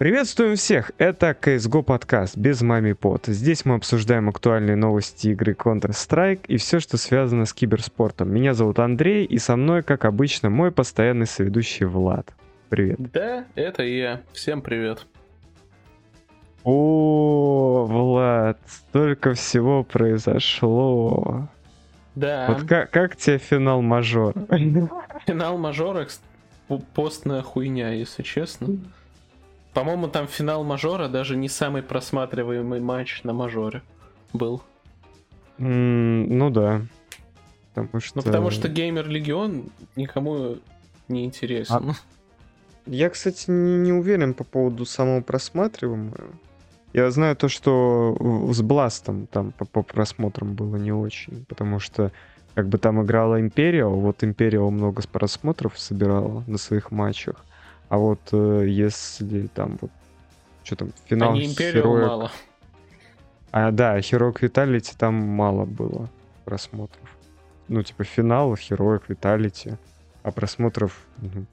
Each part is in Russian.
Приветствуем всех! Это CSGO подкаст без мами под. Здесь мы обсуждаем актуальные новости игры Counter-Strike и все, что связано с киберспортом. Меня зовут Андрей, и со мной, как обычно, мой постоянный соведущий Влад. Привет. Да, это я. Всем привет. О, Влад, столько всего произошло. Да. Вот как, как тебе финал мажора? Финал мажора постная хуйня, если честно. По-моему, там финал мажора даже не самый просматриваемый матч на мажоре был. Mm, ну да. Потому что... Ну потому что Геймер Легион никому не интересен. А... Я, кстати, не, не уверен по поводу самого просматриваемого. Я знаю то, что с Бластом там по, по просмотрам было не очень, потому что как бы там играла Империал, вот Империал много просмотров собирала на своих матчах, а вот э, если там вот что там финал Они Империал мало. А, да, Херок Виталити там мало было просмотров. Ну, типа финал, Хероик Виталити, а просмотров ну,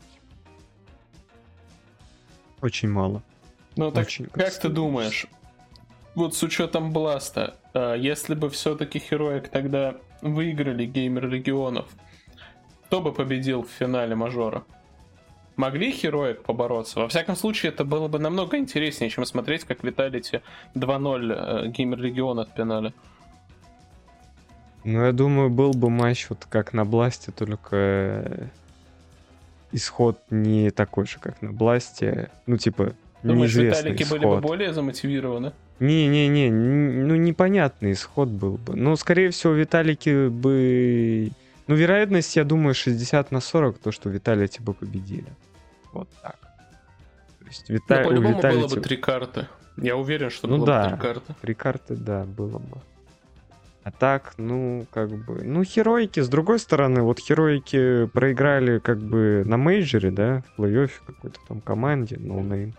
очень мало. Ну так очень как ты думаешь, вот с учетом Бласта, а, если бы все-таки Хероик тогда выиграли Геймер Регионов, кто бы победил в финале мажора? могли Хероик побороться. Во всяком случае, это было бы намного интереснее, чем смотреть, как Виталити 2-0 э, Геймер Регион отпинали. Ну, я думаю, был бы матч вот как на Бласте, только э, исход не такой же, как на Бласте. Ну, типа, Думаешь, Виталики исход. были бы более замотивированы? Не-не-не, ну непонятный исход был бы. Ну, скорее всего, Виталики бы... Ну, вероятность, я думаю, 60 на 40, то, что Виталити бы победили. Вот так. То есть Вита... ну, по-любому Виталити... было бы три карты. Я уверен, что ну, было да, бы три карты. Три карты, да, было бы. А так, ну, как бы... Ну, Херойки, с другой стороны, вот Херойки проиграли как бы на мейджоре, да, в плей-оффе какой-то там команде, no name.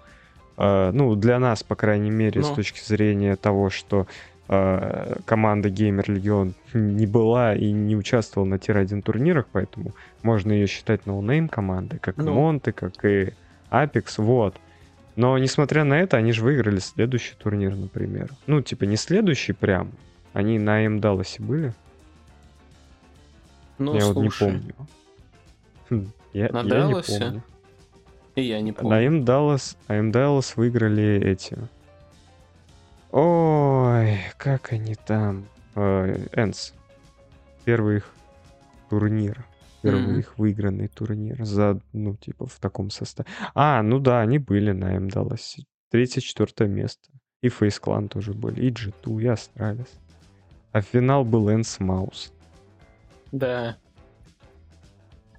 Э, ну, для нас, по крайней мере, Но. с ну. точки зрения того, что э, команда GamerLegion не была и не участвовала на tier-1 турнирах, поэтому можно ее считать no-name командой, как ну. Монты, как и Apeks, вот. Но несмотря на это, они же выиграли следующий турнир, например. Ну, типа, не следующий прям. Они на IEM Далласе были. Ну, я слушай. вот не помню. Хм, я, на я не помню. И я не помню. На IEM Даллас, а IEM Даллас выиграли эти. Ой, как они там. ENCE. Первый их турнир. Первый mm-hmm. их выигранный турнир за, ну, типа, в таком составе. А, ну да, они были на IEM Далласе. Третье-четвертое место. И FaZe Clan тоже были, и G2, и Astralis. А финал был ENCE MOUZ. Да.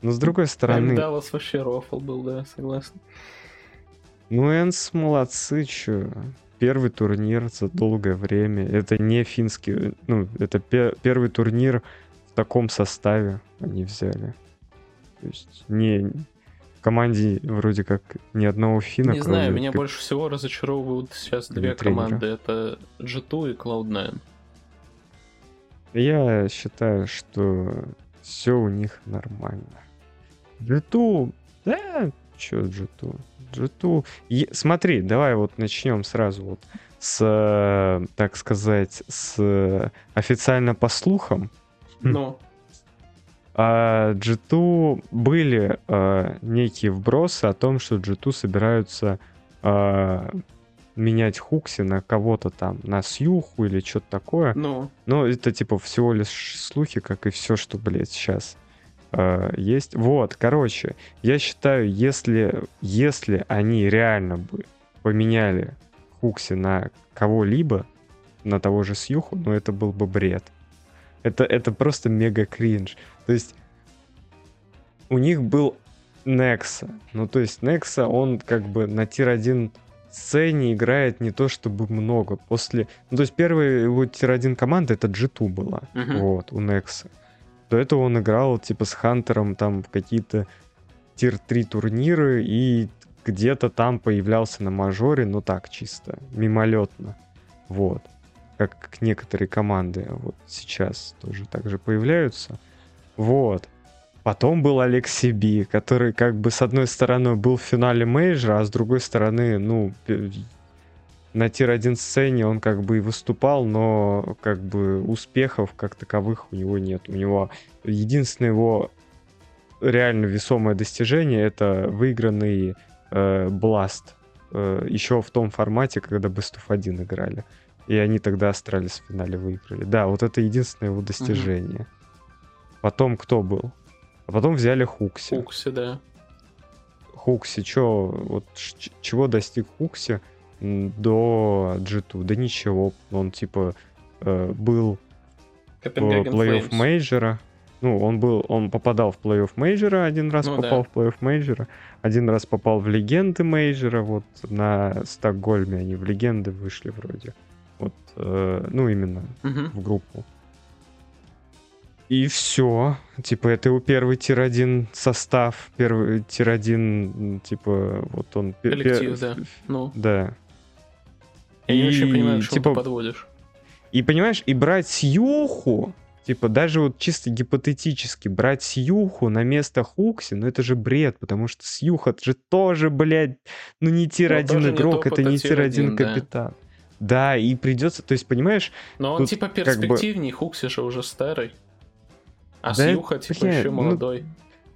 Но с другой стороны... Даллас вообще рофл был, да, согласен. Ну, Энс молодцы, чё первый турнир за долгое время. Это не финский, ну, это пе- первый турнир в таком составе они взяли. То есть не в команде вроде как ни одного финна. Не знаю, меня больше всего разочаровывают сейчас две тренера. команды. Это G2 и Cloud9. Я считаю, что все у них нормально. G2, да, чё G2? G2. И, смотри, давай вот начнем сразу вот с, так сказать, с официально по слухам. Ну. А G2 были а, некие вбросы о том, что G2 собираются а, менять Хукси на кого-то там, на Сьюху или что-то такое. Ну. Но это типа всего лишь слухи, как и все, что, блядь, сейчас э, есть. Вот, короче, я считаю, если, если они реально бы поменяли Хукси на кого-либо, на того же Сьюху, ну это был бы бред. Это, это просто мега кринж. То есть у них был Некса. Ну, то есть Некса, он как бы на tier-1 сцене играет не то чтобы много. После... Ну, то есть первая его tier-1 команда это G2 была. Uh-huh. Вот, у Некса. До этого он играл типа с Хантером там в какие-то tier-3 турниры и где-то там появлялся на мажоре, ну так, чисто, мимолетно. Вот. как некоторые команды вот сейчас тоже также появляются. Вот. Потом был Aleksib, который как бы с одной стороны был в финале мейджора, а с другой стороны, ну, на tier-1 сцене он как бы и выступал, но как бы успехов как таковых у него нет. У него единственное его реально весомое достижение это выигранный э, Blast. Э, еще в том формате, когда Best of 1 играли. И они тогда Astralis в финале выиграли. Да, вот это единственное его достижение. Угу. Потом кто был? А потом взяли Хукси. Хукси, да. Хукси, чё, вот чего достиг Хукси до G2? Да ничего, он типа э, был в плей-офф мейджора. Ну, он был, он попадал в плей-офф мейджора, один раз ну, попал да. в плей-офф мейджора, один раз попал в легенды мейджора, вот на Стокгольме они в легенды вышли вроде. Вот, э, ну, именно угу. в группу. И все. Типа, это его первый tier-1 состав. Первый tier-1, типа, вот он... Коллектив, пер... да. Ну. Да. Я и, не очень понимаю, что типа, ты подводишь. И понимаешь, и брать Сьюху, типа, даже вот чисто гипотетически брать Сьюху на место Хукси, ну это же бред, потому что Сьюха же тоже, блядь, ну не tier-1 игрок, это не tier-1 капитан. Да. и придется, то есть, понимаешь... Но он типа перспективнее, как бы... Хукси же уже старый. А да Сьюха, типа, еще ну, молодой.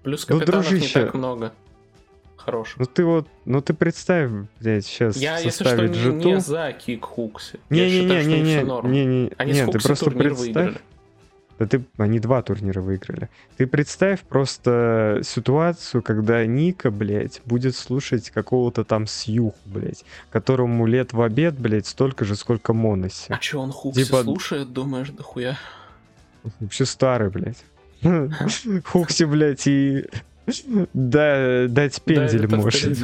Плюс ну, капитанов ну, дружище, не так много. Хороших. Ну ты вот, ну ты представь, блядь, сейчас Я, если что, не, не за кик Хукси. Не-не-не-не-не. Не, не, Они не, ты просто представь. Выиграли. Да ты, они два турнира выиграли. Ты представь просто ситуацию, когда Ника, блядь, будет слушать какого-то там Сьюху, блядь, которому лет в обед, блядь, столько же, сколько Моноси. А чё, он Хукси типа... слушает, думаешь, да хуя? Вообще старый, блядь. Хукси, блядь, и да, дать пендель может.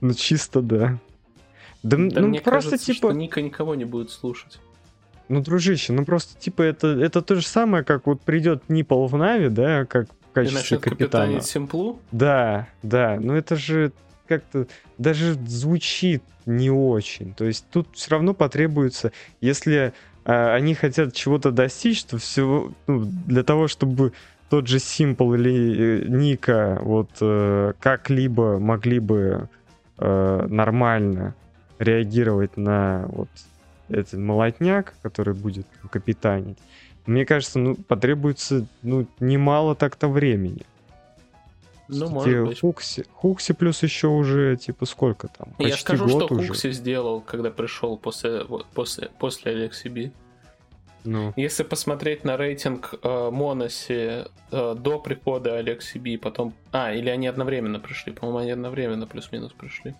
Ну, чисто да. Да, да ну, мне просто кажется, типа... что Ника никого не будет слушать. Ну, дружище, ну просто типа это, это то же самое, как вот придет Нипол в Нави, да, как в качестве капитана. Симплу? Да, да, но это же как-то даже звучит не очень. То есть тут все равно потребуется, если а, они хотят чего-то достичь, то всего ну, для того, чтобы тот же Simple или э, Ника вот э, как-либо могли бы э, нормально реагировать на вот этот молотняк, который будет капитанить, мне кажется, ну, потребуется ну, немало так-то времени. Ну, может быть. Хукси, Хукси плюс еще уже, типа, сколько там? Почти Я скажу, год что уже. Хукси сделал, когда пришел после, после, после Алекси Би. Ну. Если посмотреть на рейтинг э, Моноси э, до прихода Алекси Би, потом... А, или они одновременно пришли. По-моему, они одновременно плюс-минус пришли.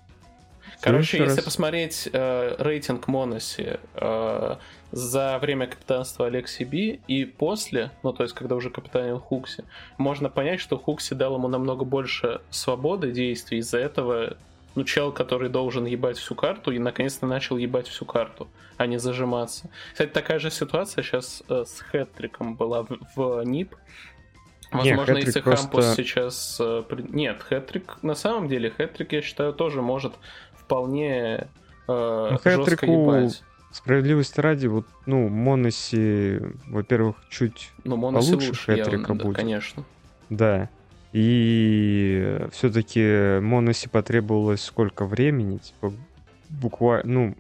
Короче, если раз. посмотреть э, рейтинг Моноси э, за время капитанства Алекси Би и после, ну то есть когда уже капитанил Хукси, можно понять, что Хукси дал ему намного больше свободы действий, из-за этого ну, чел, который должен ебать всю карту, и наконец-то начал ебать всю карту, а не зажиматься. Кстати, такая же ситуация сейчас э, с Хэтриком была в, в НИП. Возможно, Нет, если просто... Хампус сейчас... Э, нет, Хэтрик, на самом деле, Хэтрик, я считаю, тоже может вполне э, ну, жестко ебать. Справедливости ради, вот, ну, Моноси, во-первых, чуть ну, Моноси получше лучше, Хэтрика явно, будет. Да, конечно. Да. И все-таки Моноси потребовалось сколько времени, типа, буквально, ну,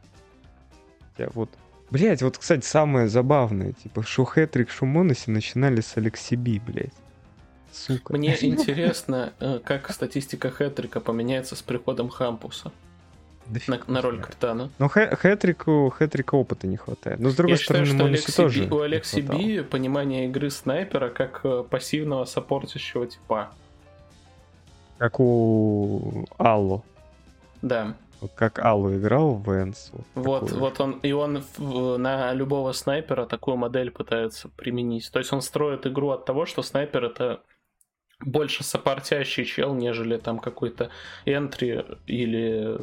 я вот... Блять, вот, кстати, самое забавное, типа, что Хэтрик, что Моноси начинали с Алексиби, блять. Сука. Мне интересно, э, как статистика Хэтрика поменяется с приходом Хампуса. Да на, на роль капитана. Но хэ Хэтрику, Хэтрика опыта не хватает. Но с другой Я стороны, считаю, что Алекси тоже у Алекси Би понимание игры снайпера как э, пассивного саппортящего типа. Как у Аллу. Да. Как Аллу играл в Венс. Вот, вот, вот он, и он на любого снайпера такую модель пытается применить. То есть он строит игру от того, что снайпер это больше сопортящий чел, нежели там какой-то энтри или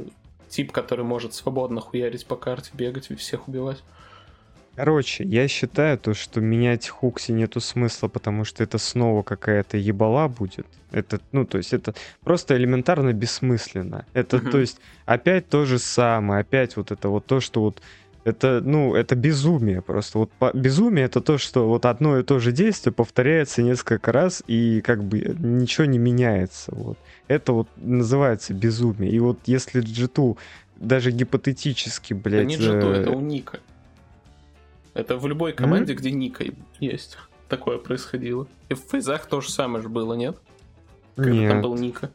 тип, который может свободно хуярить по карте, бегать и всех убивать. Короче, я считаю то, что менять Хукси нету смысла, потому что это снова какая-то ебала будет. Это, ну, то есть это просто элементарно бессмысленно. Это, mm-hmm. то есть, опять то же самое, опять вот это вот то, что вот Это, ну, это безумие просто. Вот по... безумие это то, что вот одно и то же действие повторяется несколько раз и как бы ничего не меняется. Вот. Это вот называется безумие. И вот если G2 даже гипотетически, блядь... Это не G2, это у Ника. Это в любой команде, mm-hmm. где Ника есть. Такое происходило. И в фейзах то же самое же было, нет? Когда нет. там был Ника.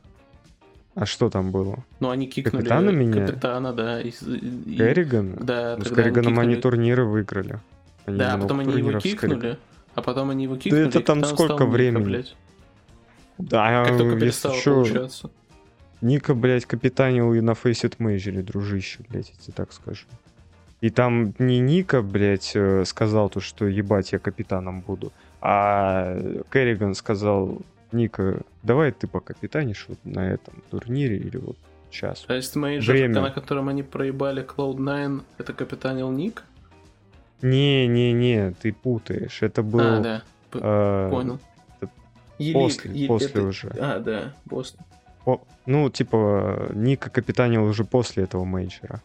А что там было? Ну, они кикнули Капитана меня? Капитана, да. И, и... Керриган? Да. Ну, с Керриганом кикнули... они турниры выиграли. Они да, а потом они его кикнули. А потом они его кикнули. Да это там сколько времени? Ника, да, как только если получаться. Ника, блядь, капитанил и на Faceit Major, дружище, блядь, я тебе так скажу. И там не Ника, блядь, э, сказал то, что ебать, я капитаном буду, а Керриган сказал, Ника, давай ты покапитанишь вот на этом турнире или вот сейчас. То есть мейджор, Время. на котором они проебали Cloud9, это капитанил Ник? Не-не-не, ты путаешь. Это был... А, да. Э, Понял. После, Елик, после это... уже. А, да, после. О, ну, типа, Ника капитанил уже после этого мейджора.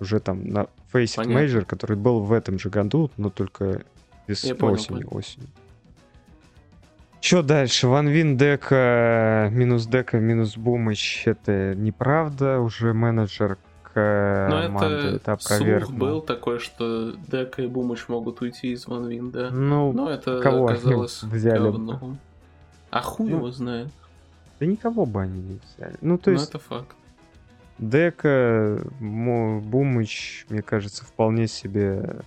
Уже там на Faceit Major, который был в этом же году, но только без осени, осенью. Что дальше? Ван Вин дека, минус дека, минус Бумыч. Это неправда. Уже менеджер команды это, это опроверг. Слух был такой, что дека и Бумыч могут уйти из Ван Вин, да. Ну, Но это кого оказалось взяли? Говном. А хуй ну, его знает. Да никого бы они не взяли. Ну, то ну, есть... это факт. Дека, Бумыч, мне кажется, вполне себе...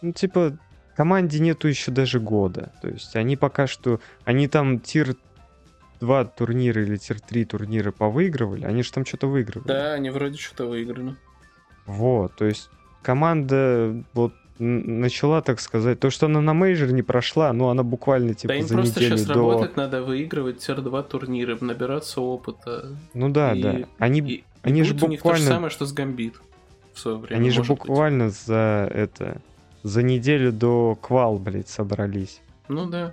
Ну, типа, команде нету еще даже года. То есть они пока что... Они там тир 2 турнира или тир 3 турнира повыигрывали. Они же там что-то выигрывали. Да, они вроде что-то выиграли. Вот, то есть команда вот начала, так сказать, то, что она на мейджор не прошла, ну, она буквально, типа, да, им за просто неделю сейчас до... работать надо, выигрывать tier-2 турниры, набираться опыта. Ну да, и, да. Они, и, они и же буквально... у них то же самое, что с Гамбит в свое время. Они же буквально быть. за это за неделю до квал, блядь, собрались. Ну да.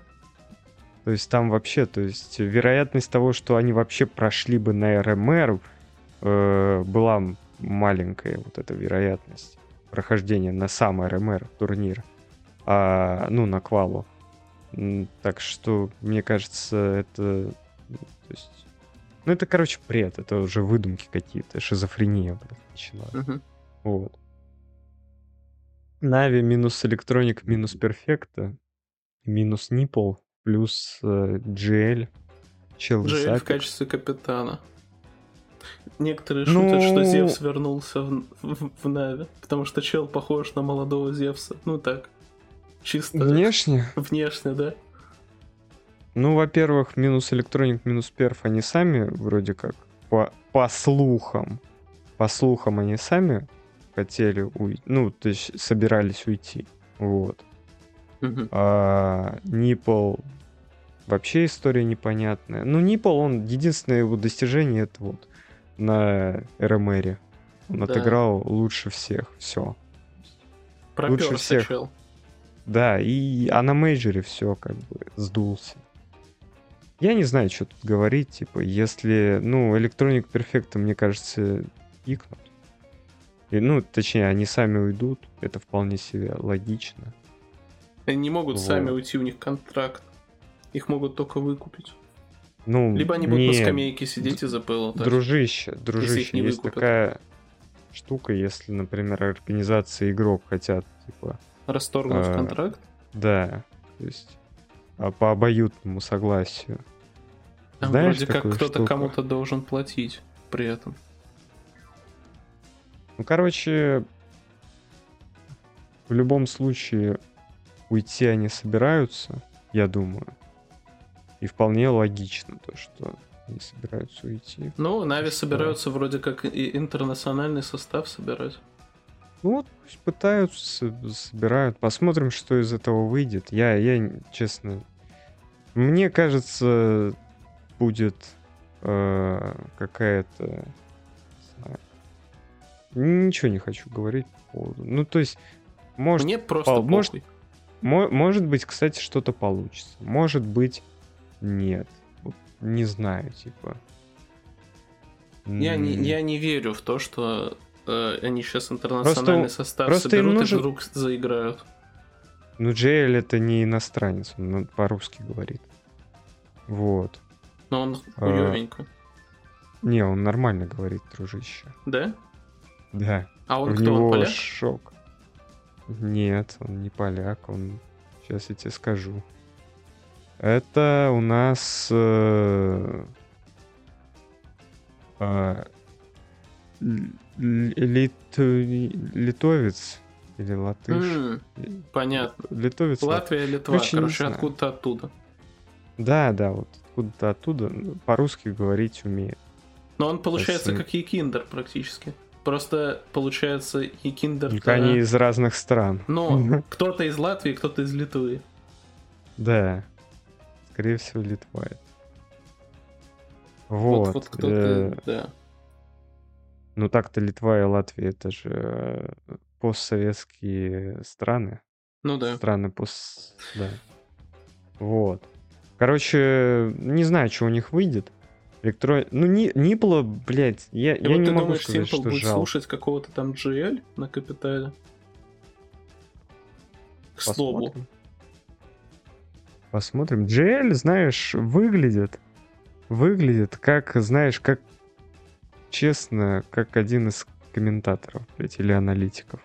То есть там вообще, то есть вероятность того, что они вообще прошли бы на RMR, э, была маленькая вот эта вероятность прохождения на сам РМР турнир, а, ну, на квалу. Так что, мне кажется, это... То есть, ну, это, короче, бред. Это уже выдумки какие-то, шизофрения, блядь, начала. Uh-huh. Вот. Нави минус электроник минус перфекта минус нипл плюс э, GL. Чел GL в качестве капитана. Некоторые ну... шутят, что Зевс вернулся в, в, в Нави, потому что чел похож на молодого Зевса. Ну так, чисто... Внешне? Внешне, да. Ну, во-первых, минус электроник, минус перф, они сами вроде как по, по слухам, по слухам они сами хотели уйти, ну, то есть собирались уйти, вот. А Нипл вообще история непонятная. Ну, Нипл, он, единственное его достижение, это вот на РМРе. Он да. отыграл лучше всех, все. лучше всех. Чел. Да, и а на мейджоре все как бы сдулся. Я не знаю, что тут говорить, типа, если, ну, Electronic Perfect, мне кажется, пикнут. И, ну, точнее, они сами уйдут, это вполне себе логично. Они не могут вот. сами уйти, у них контракт. Их могут только выкупить. Ну, Либо они будут не... на скамейке сидеть из АПЛ. Дружище, дружище, есть выкупят. такая штука, если, например, организация игрок хотят, типа... Расторгнуть э, контракт? Да, то есть а по обоюдному согласию. Там Знаешь, вроде как кто-то кому-то должен платить при этом. Ну, короче, в любом случае уйти они собираются, я думаю. И вполне логично то, что они собираются уйти. Ну, Нави собираются вроде как и интернациональный состав собирать. Ну вот, пытаются, собирают. Посмотрим, что из этого выйдет. Я, я честно... Мне кажется, будет э, какая-то Ничего не хочу говорить по поводу. Ну, то есть, может... Мне просто по... может, может быть, кстати, что-то получится. Может быть, нет. Не знаю, типа. Я не, я не верю в то, что э, они сейчас интернациональный Просто- состав просто соберут нужен- и вдруг заиграют. Ну, JL это не иностранец, он ну, по-русски говорит. Вот. Но он А. хуёвенько. Не, он нормально говорит, дружище. Да? Да. А он У кто, него он поляк? шок. Нет, он не поляк, он... Сейчас я тебе скажу. Это у нас... э, а, л- л- литу- Литовец или латыш. М, понятно. Литовец. лат- Латвия, Литва, Короче, не короче, откуда-то оттуда. Да, да, вот откуда-то оттуда ну, по-русски говорить умеет. Но он получается Спасибо. как Якиндер практически. Просто получается Якиндер... Только они из разных стран. Но кто-то из Латвии, кто-то из Литвы. Да. Скорее всего, Литва. Вот, Вот. вот кто-то, э, да. Ну так-то Литва и Латвия это же э, постсоветские страны. Ну да. Страны пост... Да. Вот. Короче, не знаю, что у них выйдет. Электро... Ну, не, Нипло, блядь, я, И я вот не ты могу думаешь, сказать, Simple что будет жалко. слушать какого-то там GL на Капитале? К слову. Посмотрим. Посмотрим. GL, знаешь, выглядит. Выглядит как, знаешь, как честно, как один из комментаторов, блядь, или аналитиков.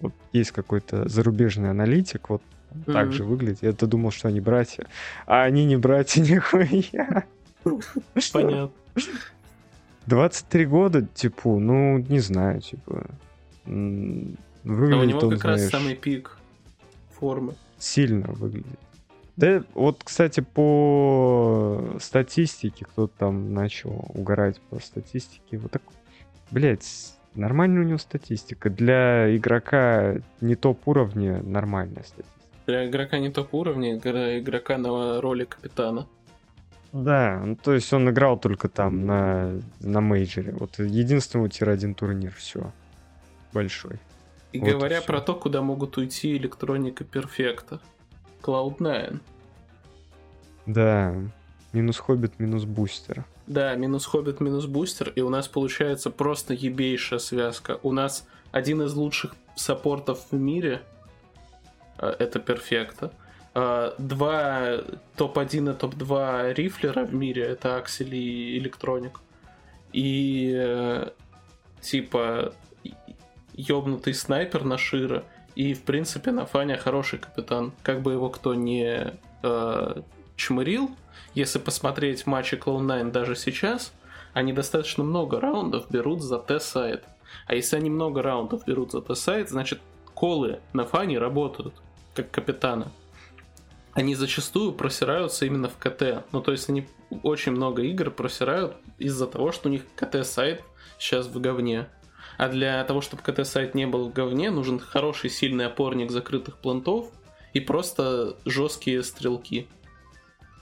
Вот есть какой-то зарубежный аналитик, вот он так же выглядит. Я-то думал, что они братья. А они не братья, нихуя. Понятно. 23 года, типа, ну, не знаю, типа. м, Но у Выглядит него он, как раз знаешь, самый пик формы. сильно выглядит. Да, вот, кстати, по статистике, кто-то там начал угорать по статистике. Вот так, блять, нормальная у него статистика. Для игрока не топ уровня нормальная статистика. Для игрока не топ уровня, для игрока на роли капитана. Да, ну, то есть он играл только там на, на мейджоре. Вот единственный tier-1 турнир, все. Большой. И Вот и говоря всё. про то, куда могут уйти электроника перфекта. Cloud9. Да, минус Хоббит, минус Бустер. Да, минус Хоббит, минус Бустер, и у нас получается просто ебейшая связка. У нас один из лучших саппортов в мире, э, это Перфекта. Э, Два топ-1 и топ-2 рифлера в мире, это Аксель и Электроник. И э, типа ёбнутый снайпер на Шира. И, в принципе, на Фаня хороший капитан. Как бы его кто не э, чмырил, если посмотреть матчи Cloud9 даже сейчас, они достаточно много раундов берут за Т-сайт. А если они много раундов берут за Т-сайт, значит колы на работают, как капитана. Они зачастую просираются именно в КТ. Ну, то есть они очень много игр просирают из-за того, что у них КТ-сайт сейчас в говне. А для того, чтобы КТ-сайт не был в говне, нужен хороший сильный опорник закрытых плантов и просто жесткие стрелки.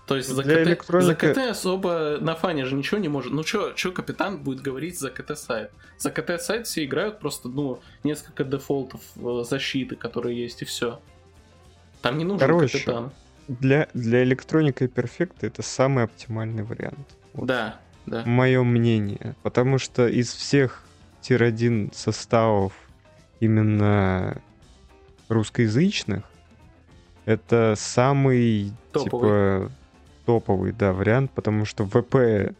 То есть за Для КТ, электроника- за КТ особо на фане же ничего не может. Ну что капитан будет говорить за КТ-сайт? За КТ-сайт все играют просто, ну, несколько дефолтов э, защиты, которые есть, и все. Там не нужен Короче, капитан. Для, для электроника и перфекта это самый оптимальный вариант. Вот Да, да. Мое мнение. Потому что из всех tier-1 составов именно русскоязычных, это самый Топовый. типа топовый, да, вариант, потому что ВП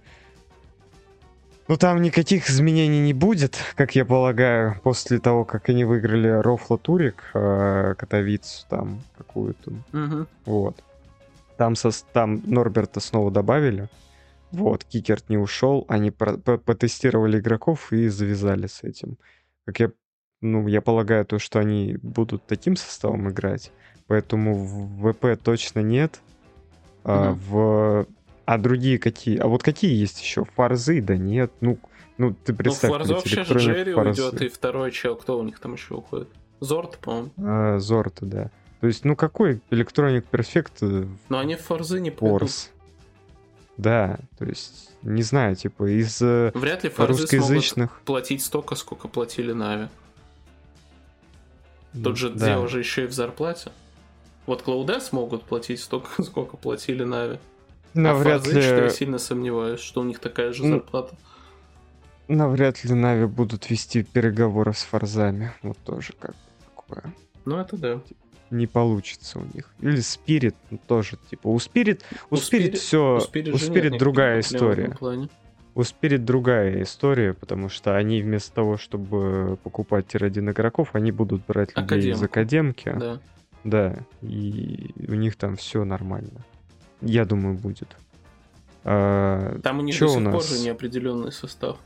ну, там никаких изменений не будет, как я полагаю, после того, как они выиграли Рофла Турик, э, Катовицу там какую-то. Мгм. Вот. Там, со, там Норберта снова добавили. Вот, Кикерт не ушел. Они про- по- потестировали игроков и завязали с этим. Как я, ну, я полагаю, то, что они будут таким составом играть. Поэтому в ВП точно нет. А, Мгм. в... а другие какие? А вот какие есть еще? Фарзы? Да нет. Ну, ну ты Ну, представь. Фарзов вообще же электроник Джерри Фарзы. уйдет, и второй чел, кто у них там еще уходит? Зорт, по-моему. А, Зорта, да. То есть, ну какой Electronic Perfect Но они в Форзы не пойдут. Форс. Да, то есть, не знаю, типа, из э, Вряд ли русскоязычных... платить столько, сколько платили Нави. Тут же да. дело же еще и в зарплате. Вот Клауде смогут платить столько, сколько платили Нави. а Навряд Форзы, что я ли... сильно сомневаюсь, что у них такая же зарплата. Навряд ли Нави будут вести переговоры с Форзами. Вот тоже как такое. Ну, это да. Не получится у них. Или Спирит тоже, типа, у Спирит, у Спирит все, у Спирит другая история. У Спирит другая история, потому что они вместо того, чтобы покупать тир-1 игроков, они будут брать людей Академку. из Академки. Да. Да, и у них там все нормально. Я думаю, будет. А, там у них до сих пор же неопределенный состав.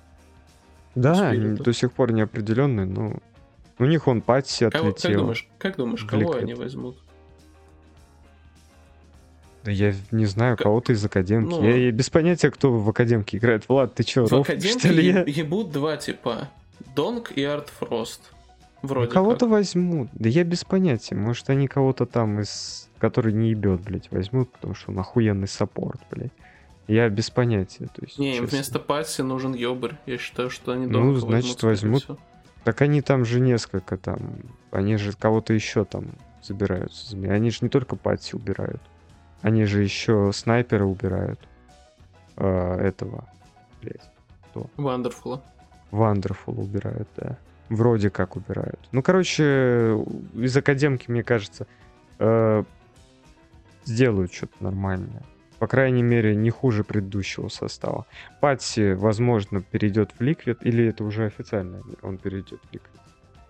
Да, до сих пор неопределенный, но у них он Патси отлетел. Как думаешь, как думаешь кого они возьмут? Да я не знаю, как... кого-то из Академки. Ну, я, я без понятия, кто в Академке играет. Влад, ты чё, В Ров, Академке что ли? ебут два типа. Донг и Арт Фрост. Вроде ну, кого-то возьмут. Да я без понятия. Может, они кого-то там из... Который не ебет, блядь, возьмут, потому что он охуенный саппорт, блядь. Я без понятия. То есть, не, честно. вместо Пасси нужен Йобр. Я считаю, что они Ну, значит, возьмут. Всего. Так они там же несколько там. Они же кого-то еще там забираются. Они же не только Патси убирают. Они же еще снайпера убирают. Э, этого. Блять. Кто? Вандерфула. Вандерфула убирают, да. Вроде как убирают. Ну, короче, из академки, мне кажется, э, сделают что-то нормальное. По крайней мере, не хуже предыдущего состава. Патси, возможно, перейдет в Liquid, или это уже официально он перейдет в Liquid?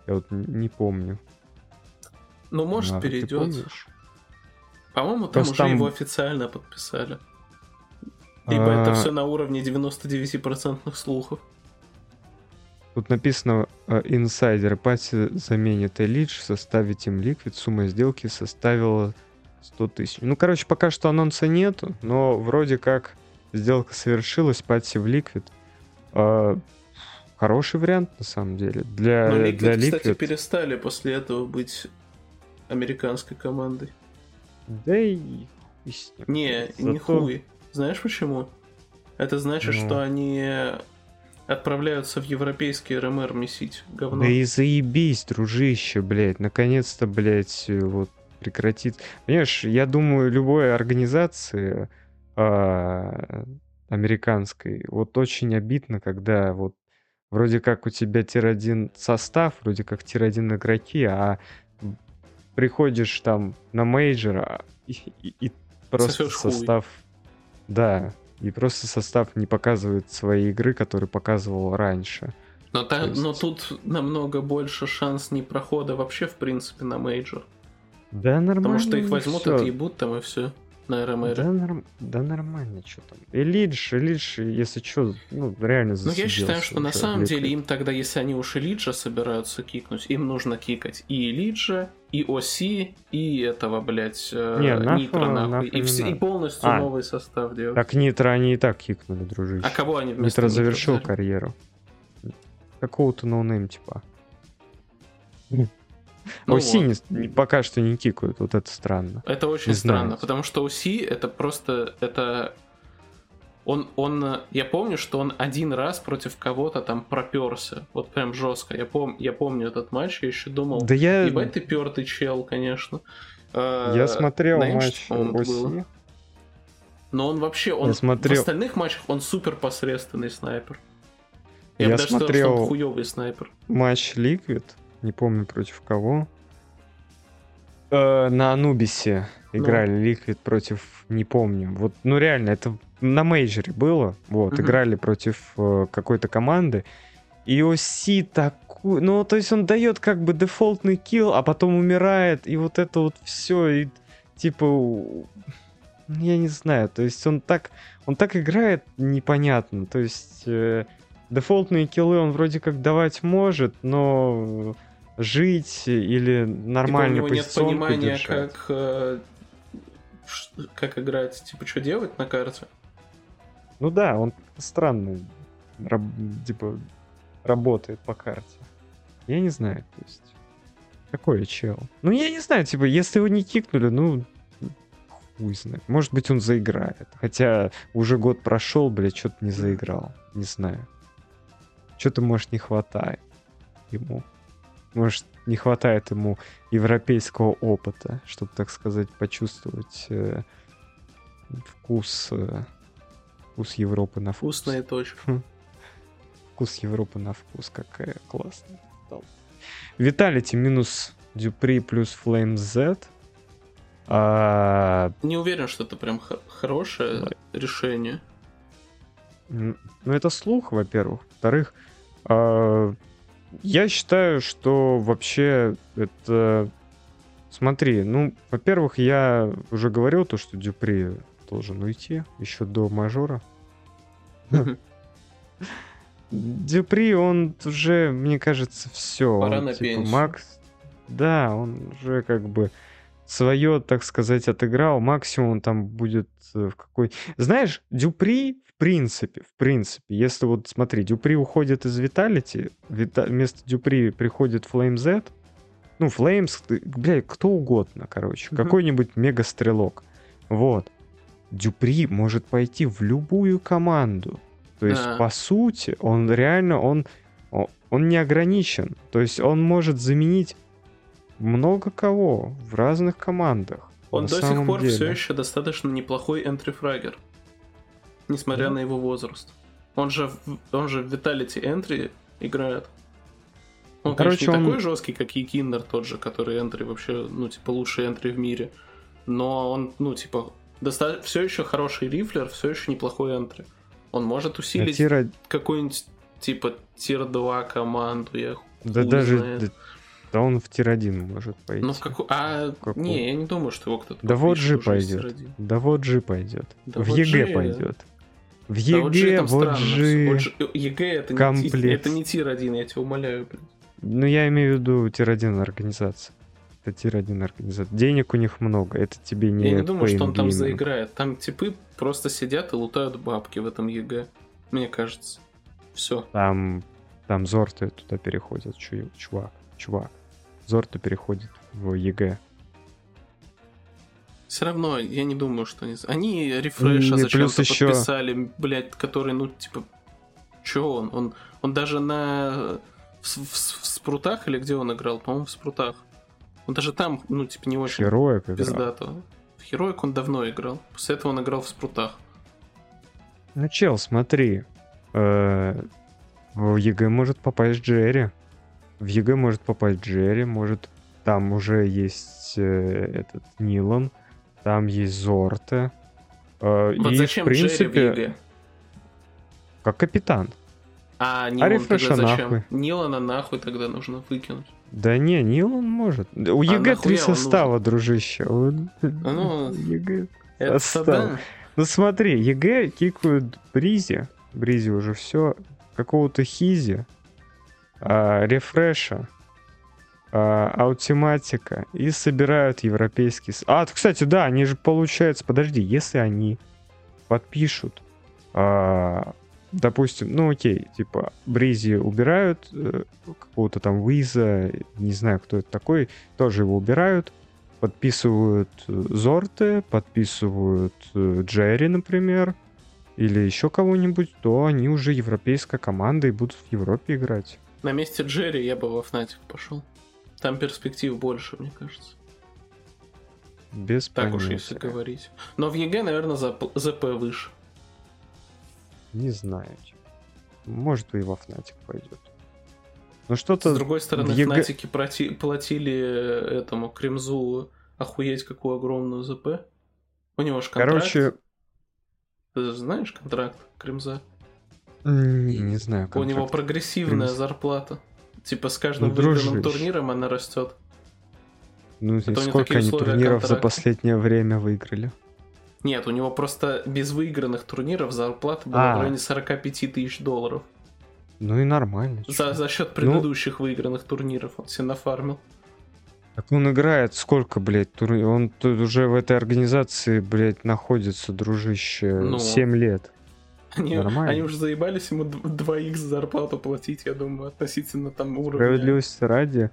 Я вот не помню. Ну, может, Надо, перейдет. По-моему, там Просто уже там... его официально подписали. Либо а... это все на уровне 99% слухов. Тут написано, э, инсайдер Пати заменит Элидж в составе Team Liquid. Сумма сделки составила 100 тысяч. Ну, короче, пока что анонса нету, но вроде как сделка совершилась, Пати в Liquid. А, хороший вариант, на самом деле. Для, но Liquid, для Liquid... кстати, перестали после этого быть американской командой. Да и... Не, Зато... не хуй. Знаешь почему? Это значит, ну... что они отправляются в европейский РМР месить говно. Да и заебись, дружище, блядь. Наконец-то, блядь, вот прекратит. Понимаешь, я думаю, любой организации э, американской, вот очень обидно, когда вот вроде как у тебя tier-1 состав, вроде как tier-1 игроки, а приходишь там на мейджор а, и, и, и просто Сосешь состав... Хуй. Да, и просто состав не показывает свои игры, которые показывал раньше. Но, та, есть... но тут намного больше шанс не прохода вообще, в принципе, на мейджор. Да, нормально. Потому что их возьмут, все. отъебут там и все на RMR. Да, норм... да нормально, что там. Элидж, Элидж, если что, ну, реально Ну, я считаю, что на самом обликает. деле им тогда, если они уж Элиджа собираются кикнуть, им нужно кикать и Элиджа, и Оси, и этого, блядь, э, не, нафа, Нитро, нахуй. нахуй и, все, и полностью а, новый состав делать. Так Нитро они и так кикнули, дружище. А кого они вместо Нитро завершил взяли? карьеру. Какого-то ноунейм, типа. Ну Оси вот. не, пока что не кикают, вот это странно. Это очень не странно, знаю. потому что Оси это просто, это... Он, он, я помню, что он один раз против кого-то там проперся, вот прям жестко. Я, пом, я помню этот матч, я еще думал, да я... ебать ты пертый чел, конечно. Я а, смотрел матч Оси. Но он вообще, он смотрел... в остальных матчах он супер посредственный снайпер. Я, я даже смотрел сказал, что он хуёвый снайпер. Матч Liquid не помню против кого. Э, на Анубисе играли ну. Liquid против, не помню. Вот, ну реально, это на мейджоре было. Вот, угу. играли против э, какой-то команды. И Оси такой, ну то есть он дает как бы дефолтный килл, а потом умирает, и вот это вот все, и типа, я не знаю, то есть он так, он так играет непонятно, то есть э, дефолтные киллы он вроде как давать может, но жить или нормально типа у него нет понимания, держать. как, э, как играть, типа, что делать на карте? Ну да, он странный, раб, типа, работает по карте. Я не знаю, то есть, какой чел. Ну, я не знаю, типа, если его не кикнули, ну, хуй знает. Может быть, он заиграет. Хотя уже год прошел, блядь, что-то не заиграл. Не знаю. Что-то, может, не хватает ему. Может, не хватает ему европейского опыта, чтобы, так сказать, почувствовать э, вкус, э, вкус Европы на вкус. Вкусная точка. вкус, Европа на вкус. Какая классная. Виталити минус Дюпри плюс Flame Z. А... Не уверен, что это прям хорошее да. решение. Ну, это слух, во-первых. Во-вторых, а... я считаю, что вообще это... Смотри, ну, во-первых, я уже говорил то, что Дюпри должен уйти еще до мажора. Дюпри, он уже, мне кажется, все. Пора он, на типа, пенсию. Макс, да, он уже как бы свое, так сказать, отыграл. Максимум там будет э, в какой... Знаешь, Дюпри, в принципе, в принципе, если вот, смотри, Дюпри уходит из Виталити, Вита... вместо Дюпри приходит Flame Z, ну, Флеймс, блядь, кто угодно, короче, mm-hmm. какой-нибудь мега-стрелок. Вот. Дюпри может пойти в любую команду. То есть, а. по сути, он реально, он, он не ограничен. То есть, он может заменить много кого в разных командах. Он до сих пор деле. все еще достаточно неплохой энтрифрагер. Несмотря да. на его возраст. Он же, он же в Vitality Entry играет. Он, Короче, конечно, не он... такой жесткий, как и Киндер тот же, который энтри вообще, ну, типа, лучший энтри в мире. Но он, ну, типа, доста... все еще хороший рифлер, все еще неплохой энтри. Он может усилить а тира... какую-нибудь, типа, tier-2 команду, я Да даже... Да, да он в tier-1 может пойти. Ну, в какой... А, какой? не, я не думаю, что его кто-то Да в EG пойдет. Да в EG пойдет. Да в вот EG, EG... пойдет. В EG, в EG... EG это не, это не tier-1, я тебя умоляю, блин. Ну, я имею в виду tier-1 организация. Это tier-1 организация. Денег у них много, это тебе не Я не думаю, что он там заиграет. Там типы просто сидят и лутают бабки в этом EG. Мне кажется. Все. Там, там Зорте туда переходят, чувак, чувак. Зорте переходит в EG. Все равно, я не думаю, что они... Они рефреша зачем-то еще... подписали, блядь, который, ну, типа... Чё он? Он, он даже на в, в, в спрутах или где он играл? По-моему, в спрутах. Он даже там, ну, типа, не очень Heroic пиздато. В Heroic он давно играл. После этого он играл в спрутах. Ну, чел, смотри. Э, в EG может попасть Джерри. В EG может попасть Джерри, может... Там уже есть э, этот Нилан, там есть Зорте. Э, вот и, зачем в принципе, Джерри в EG? Как капитан. А Нилан а тогда зачем? Нахуй. Нилана нахуй тогда нужно выкинуть. Да не, Нилан может. У а EG три состава, дружище. Он... Ну, EG состав. Да. Ну смотри, EG кикают Бризи. Бризи уже все. Какого-то Хизи. А, рефреша. А, аутиматика. И собирают европейский... А, кстати, да, они же получается... Подожди, если они подпишут а, допустим, ну окей, типа Бризи убирают, э, какого-то там Виза, не знаю, кто это такой, тоже его убирают, подписывают э, Зорте, подписывают э, Джерри, например, или еще кого-нибудь, то они уже европейская команда и будут в Европе играть. На месте Джерри я бы во Fnatic пошел. Там перспектив больше, мне кажется. Без Так понятия. уж если говорить. Но в EG, наверное, ЗП выше. Не знаю. Может, и во Fnatic пойдет. Но что-то... С другой стороны, EG... Фнатики проти... платили этому Кремзу охуеть какую огромную ЗП. У него же контракт. Короче... Ты знаешь контракт Кремза? Не, не знаю. Контракт. У него прогрессивная зарплата. Типа с каждым ну, выигранным турниром она растет. Ну, Это сколько они турниров контракта. за последнее время выиграли? Нет, у него просто без выигранных турниров зарплата была а. в районе 45 тысяч долларов. Ну и нормально. За, за счет ну предыдущих ну... выигранных турниров он все нафармил. Так он играет сколько, блядь, тур... он тут уже в этой организации, блядь, находится, дружище, ну... 7 лет. Они, Нормально. они уже заебались ему 2х зарплату платить, я думаю, относительно там уровня. Справедливости ради,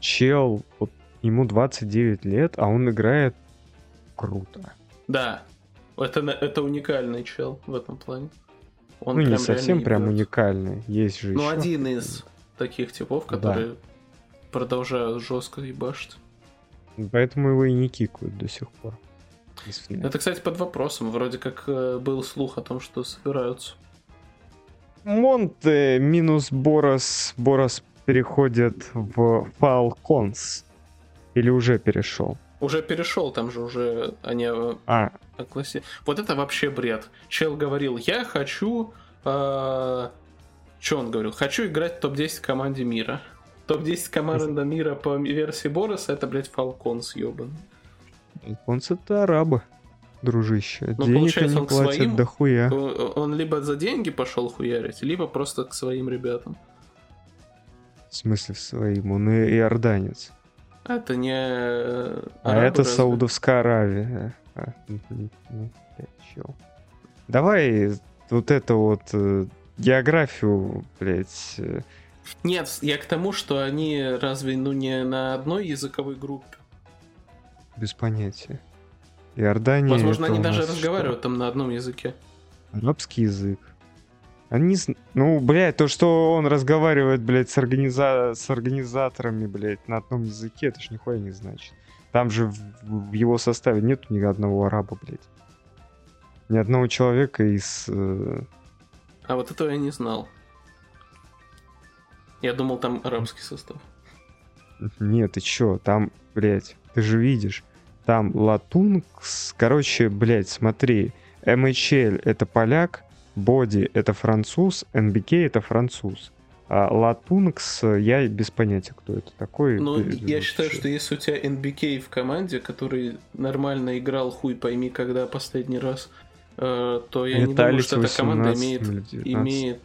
чел, вот ему 29 лет, а он играет круто. Да, это, это уникальный чел в этом плане. Он ну, не совсем прям уникальный. Есть же Ну, еще. один из таких типов, которые да. продолжают жестко ебашить. Поэтому его и не кикают до сих пор. Это, кстати, под вопросом. Вроде как э, был слух о том, что собираются. Монте минус Борос. Борос переходит в Falcons. Или уже перешел? Уже перешел, там же уже они э, а. классе. Вот это вообще бред. Чел говорил, я хочу... Э, что он говорил? Хочу играть в топ-10 команде мира. Топ-10 команда мира по версии Бороса это, блядь, Falcons, ёбан. Это арабы дружище. Ну, Денег они платят своим, дохуя. Он либо за деньги пошел хуярить, либо просто к своим ребятам. В смысле своим? Он и иорданец. Это не... Арабы, а это разве? Саудовская Аравия. А, ну, Давай вот это вот э, географию, блядь. Э. Нет, я к тому, что они разве ну не на одной языковой группе? Без понятия. Иордания. Возможно, они даже разговаривают что? там на одном языке. Арабский язык. Они, ну, блядь, то, что он разговаривает, блядь, с, организа... с организаторами, блядь, на одном языке, это ж нихуя не значит. Там же в, в его составе нету ни одного араба, блядь. Ни одного человека из... Э... А вот этого я не знал. Я думал, там арабский состав. Нет, ты чё, там, блядь, ты же видишь, там Латункс, короче, блядь, смотри, MHL это поляк, Боди это француз, NBK это француз. А Латункс, я без понятия, кто это такой. Ну, я считаю, что если у тебя NBK в команде, который нормально играл хуй пойми когда последний раз, э, то я не думаю, что эта команда имеет, имеет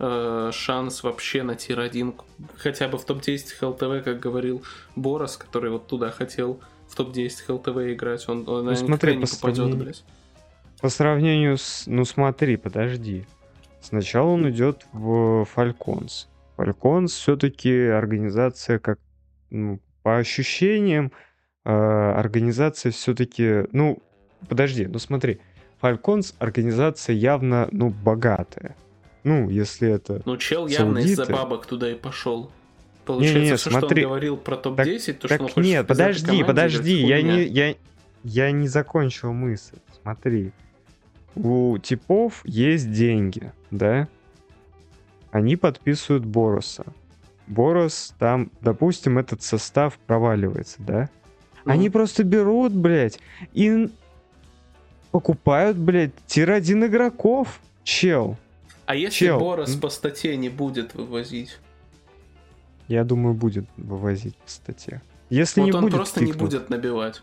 э, шанс вообще на тир-1, хотя бы в топ-10 ХЛТВ, как говорил Борос, который вот туда хотел в топ-10 ХЛТВ играть, он, он ну, смотри, не попадет, сравнению... блядь. По сравнению с... Ну смотри, подожди. Сначала он идет в Falcons. Falcons все-таки организация, как ну, по ощущениям, э, организация все-таки, ну, подожди, ну смотри, Falcons организация явно, ну, богатая. Ну, если это Ну, чел явно из-за бабок туда и пошел. Получается, не, не, все, смотри. что он говорил про топ-10, так, то, так что он Нет, подожди, подожди, я не, я, я не закончил мысль. Смотри, у типов есть деньги, да? Они подписывают Бороса. Борос там, допустим, этот состав проваливается, да? Ну. Они просто берут, блядь, и покупают, блядь, тир-1 игроков, чел. А если чел. Борос по статье не будет вывозить? Я думаю, будет вывозить по статье. Если вот не он будет, просто кикнут. не будет набивать.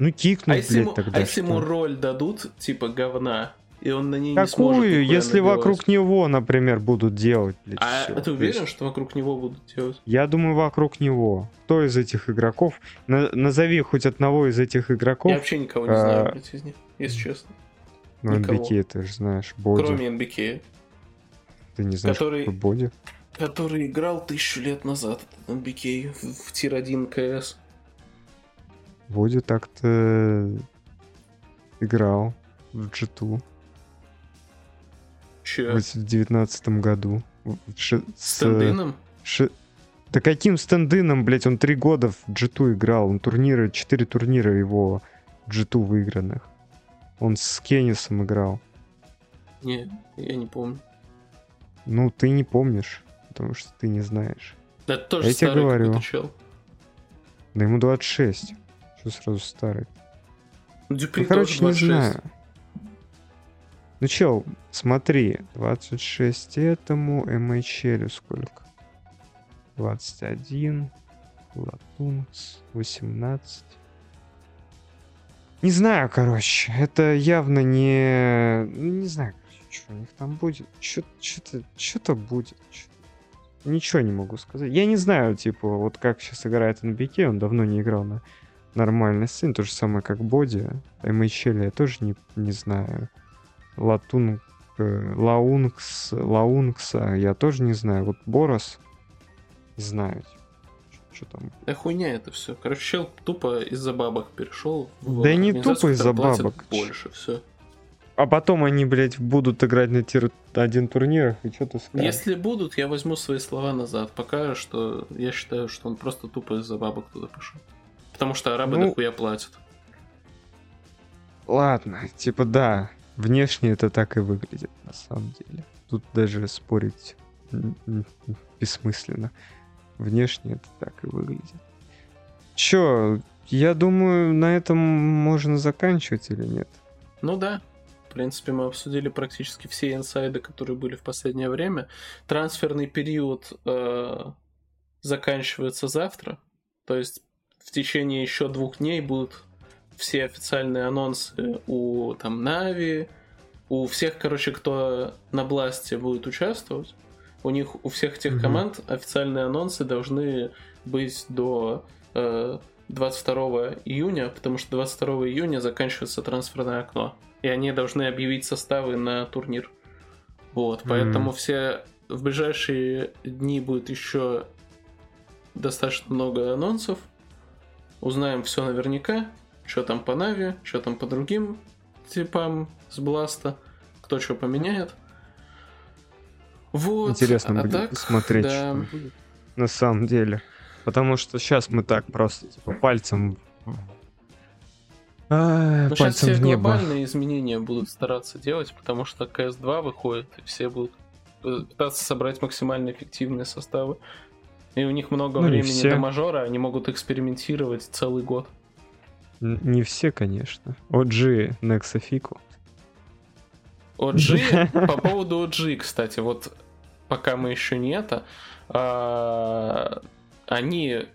Ну кикнуть, а если блядь, ему, тогда А если ему роль дадут, типа говна, и он на ней Какую? не сможет если набивать. вокруг него, например, будут делать, блядь, А все. ты уверен, есть... что вокруг него будут делать? Я думаю, вокруг него. Кто из этих игроков? На- назови хоть одного из этих игроков. Я вообще никого не а... знаю, блядь, из них, если честно. Ну, Никого. NBK ты же знаешь, Боди. Кроме NBK. Ты не знаешь, который... какой Боди? который играл тысячу лет назад, NBK, в, в тир-1 КС. Вроде так-то играл в G2. Че? В девятнадцатом году. Ш... С Стендином? Ш... Да каким стендином, блять, он три года в G2 играл. Он турниры, четыре турнира его G2 выигранных. Он с Кеннисом играл. Не, я не помню. Ну, ты не помнишь потому что ты не знаешь. Да это тоже Я тебе говорю. Чел. Да ему 26. Что сразу старый? Дюпри ну, короче, не знаю. Ну чел, смотри, 26 этому, MHL сколько? 21, Латункс, 18. Не знаю, короче, это явно не... Ну, не знаю, что у них там будет. Что-то что будет. Что Ничего не могу сказать. Я не знаю, типа, вот как сейчас играет NBK, он давно не играл на нормальной сцене, то же самое, как Боди. MHL я тоже не, не знаю. Латун, э, Лаункс, Лаункса я тоже не знаю. Вот Борос знаю. Что там? Да хуйня это все. Короче, чел тупо из-за бабок перешел. Да не тупо из-за бабок. Больше, все. А потом они, блядь, будут играть на tier один турнирах и что-то скажешь. Если будут, я возьму свои слова назад. Пока что я считаю, что он просто тупо из-за бабок туда пошел. Потому что арабы ну, дохуя платят. Ладно, типа да, внешне это так и выглядит на самом деле. тут даже спорить бессмысленно. Внешне это так и выглядит. Чё, я думаю, на этом можно заканчивать или нет? Ну да. В принципе, мы обсудили практически все инсайды, которые были в последнее время. Трансферный период э, заканчивается завтра. То есть в течение еще двух дней будут все официальные анонсы у там Нави, у всех, короче, кто на Бласте будет участвовать. У них, у всех этих mm-hmm. команд официальные анонсы должны быть до э, 22 июня, потому что 22 июня заканчивается трансферное окно. И они должны объявить составы на турнир. Вот, поэтому mm-hmm. все в ближайшие дни будет еще достаточно много анонсов. Узнаем все наверняка. Что там по Нави, что там по другим типам с Бласта, кто что поменяет. Вот. Интересно а будет так, посмотреть, да. что будет на самом деле. Потому что сейчас мы так просто типа пальцем а, Но сейчас все глобальные изменения будут стараться делать, потому что CS2 выходит, и все будут э, пытаться собрать максимально эффективные составы. И у них много ну, времени все. до мажора, они могут экспериментировать целый год. Не все, конечно. OG Nexa Fico. OG, по поводу OG, кстати, вот пока мы еще не это, а, они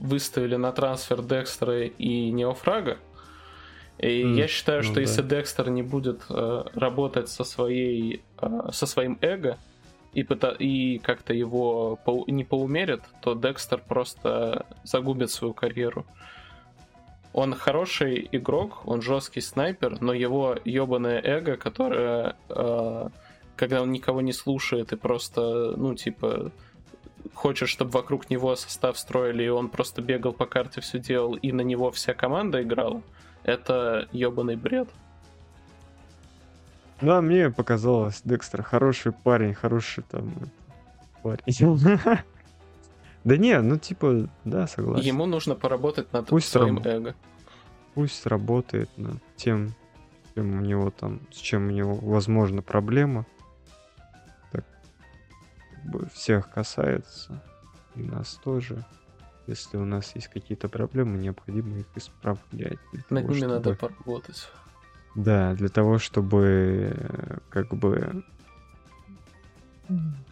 выставили на трансфер Декстера и Неофрага, и mm, я считаю, ну что да. если Декстер не будет э, работать со своей э, со своим эго и, пыта- и как-то его по- не поумерит, то Декстер просто загубит свою карьеру. Он хороший игрок, он жесткий снайпер, но его ебаное эго, которое, э, когда он никого не слушает и просто, ну, типа, хочет, чтобы вокруг него состав строили, и он просто бегал по карте, все делал, и на него вся команда играла, это ебаный бред. Да, мне показалось, Декстер хороший парень, хороший там парень. Да не, ну типа, да, согласен. Ему нужно поработать над пусть своим раб... эго. Пусть работает над тем, чем у него там, с чем у него возможно проблема. Так, как бы всех касается. И нас тоже. Если у нас есть какие-то проблемы, необходимо их исправлять. Над ними чтобы... надо поработать. Да, для того, чтобы как бы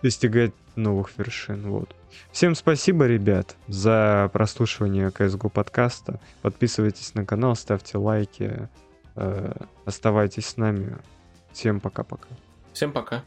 достигать новых вершин. Вот. Всем спасибо, ребят, за прослушивание CSGO подкаста. Подписывайтесь на канал, ставьте лайки, э, оставайтесь с нами. Всем пока-пока. Всем пока.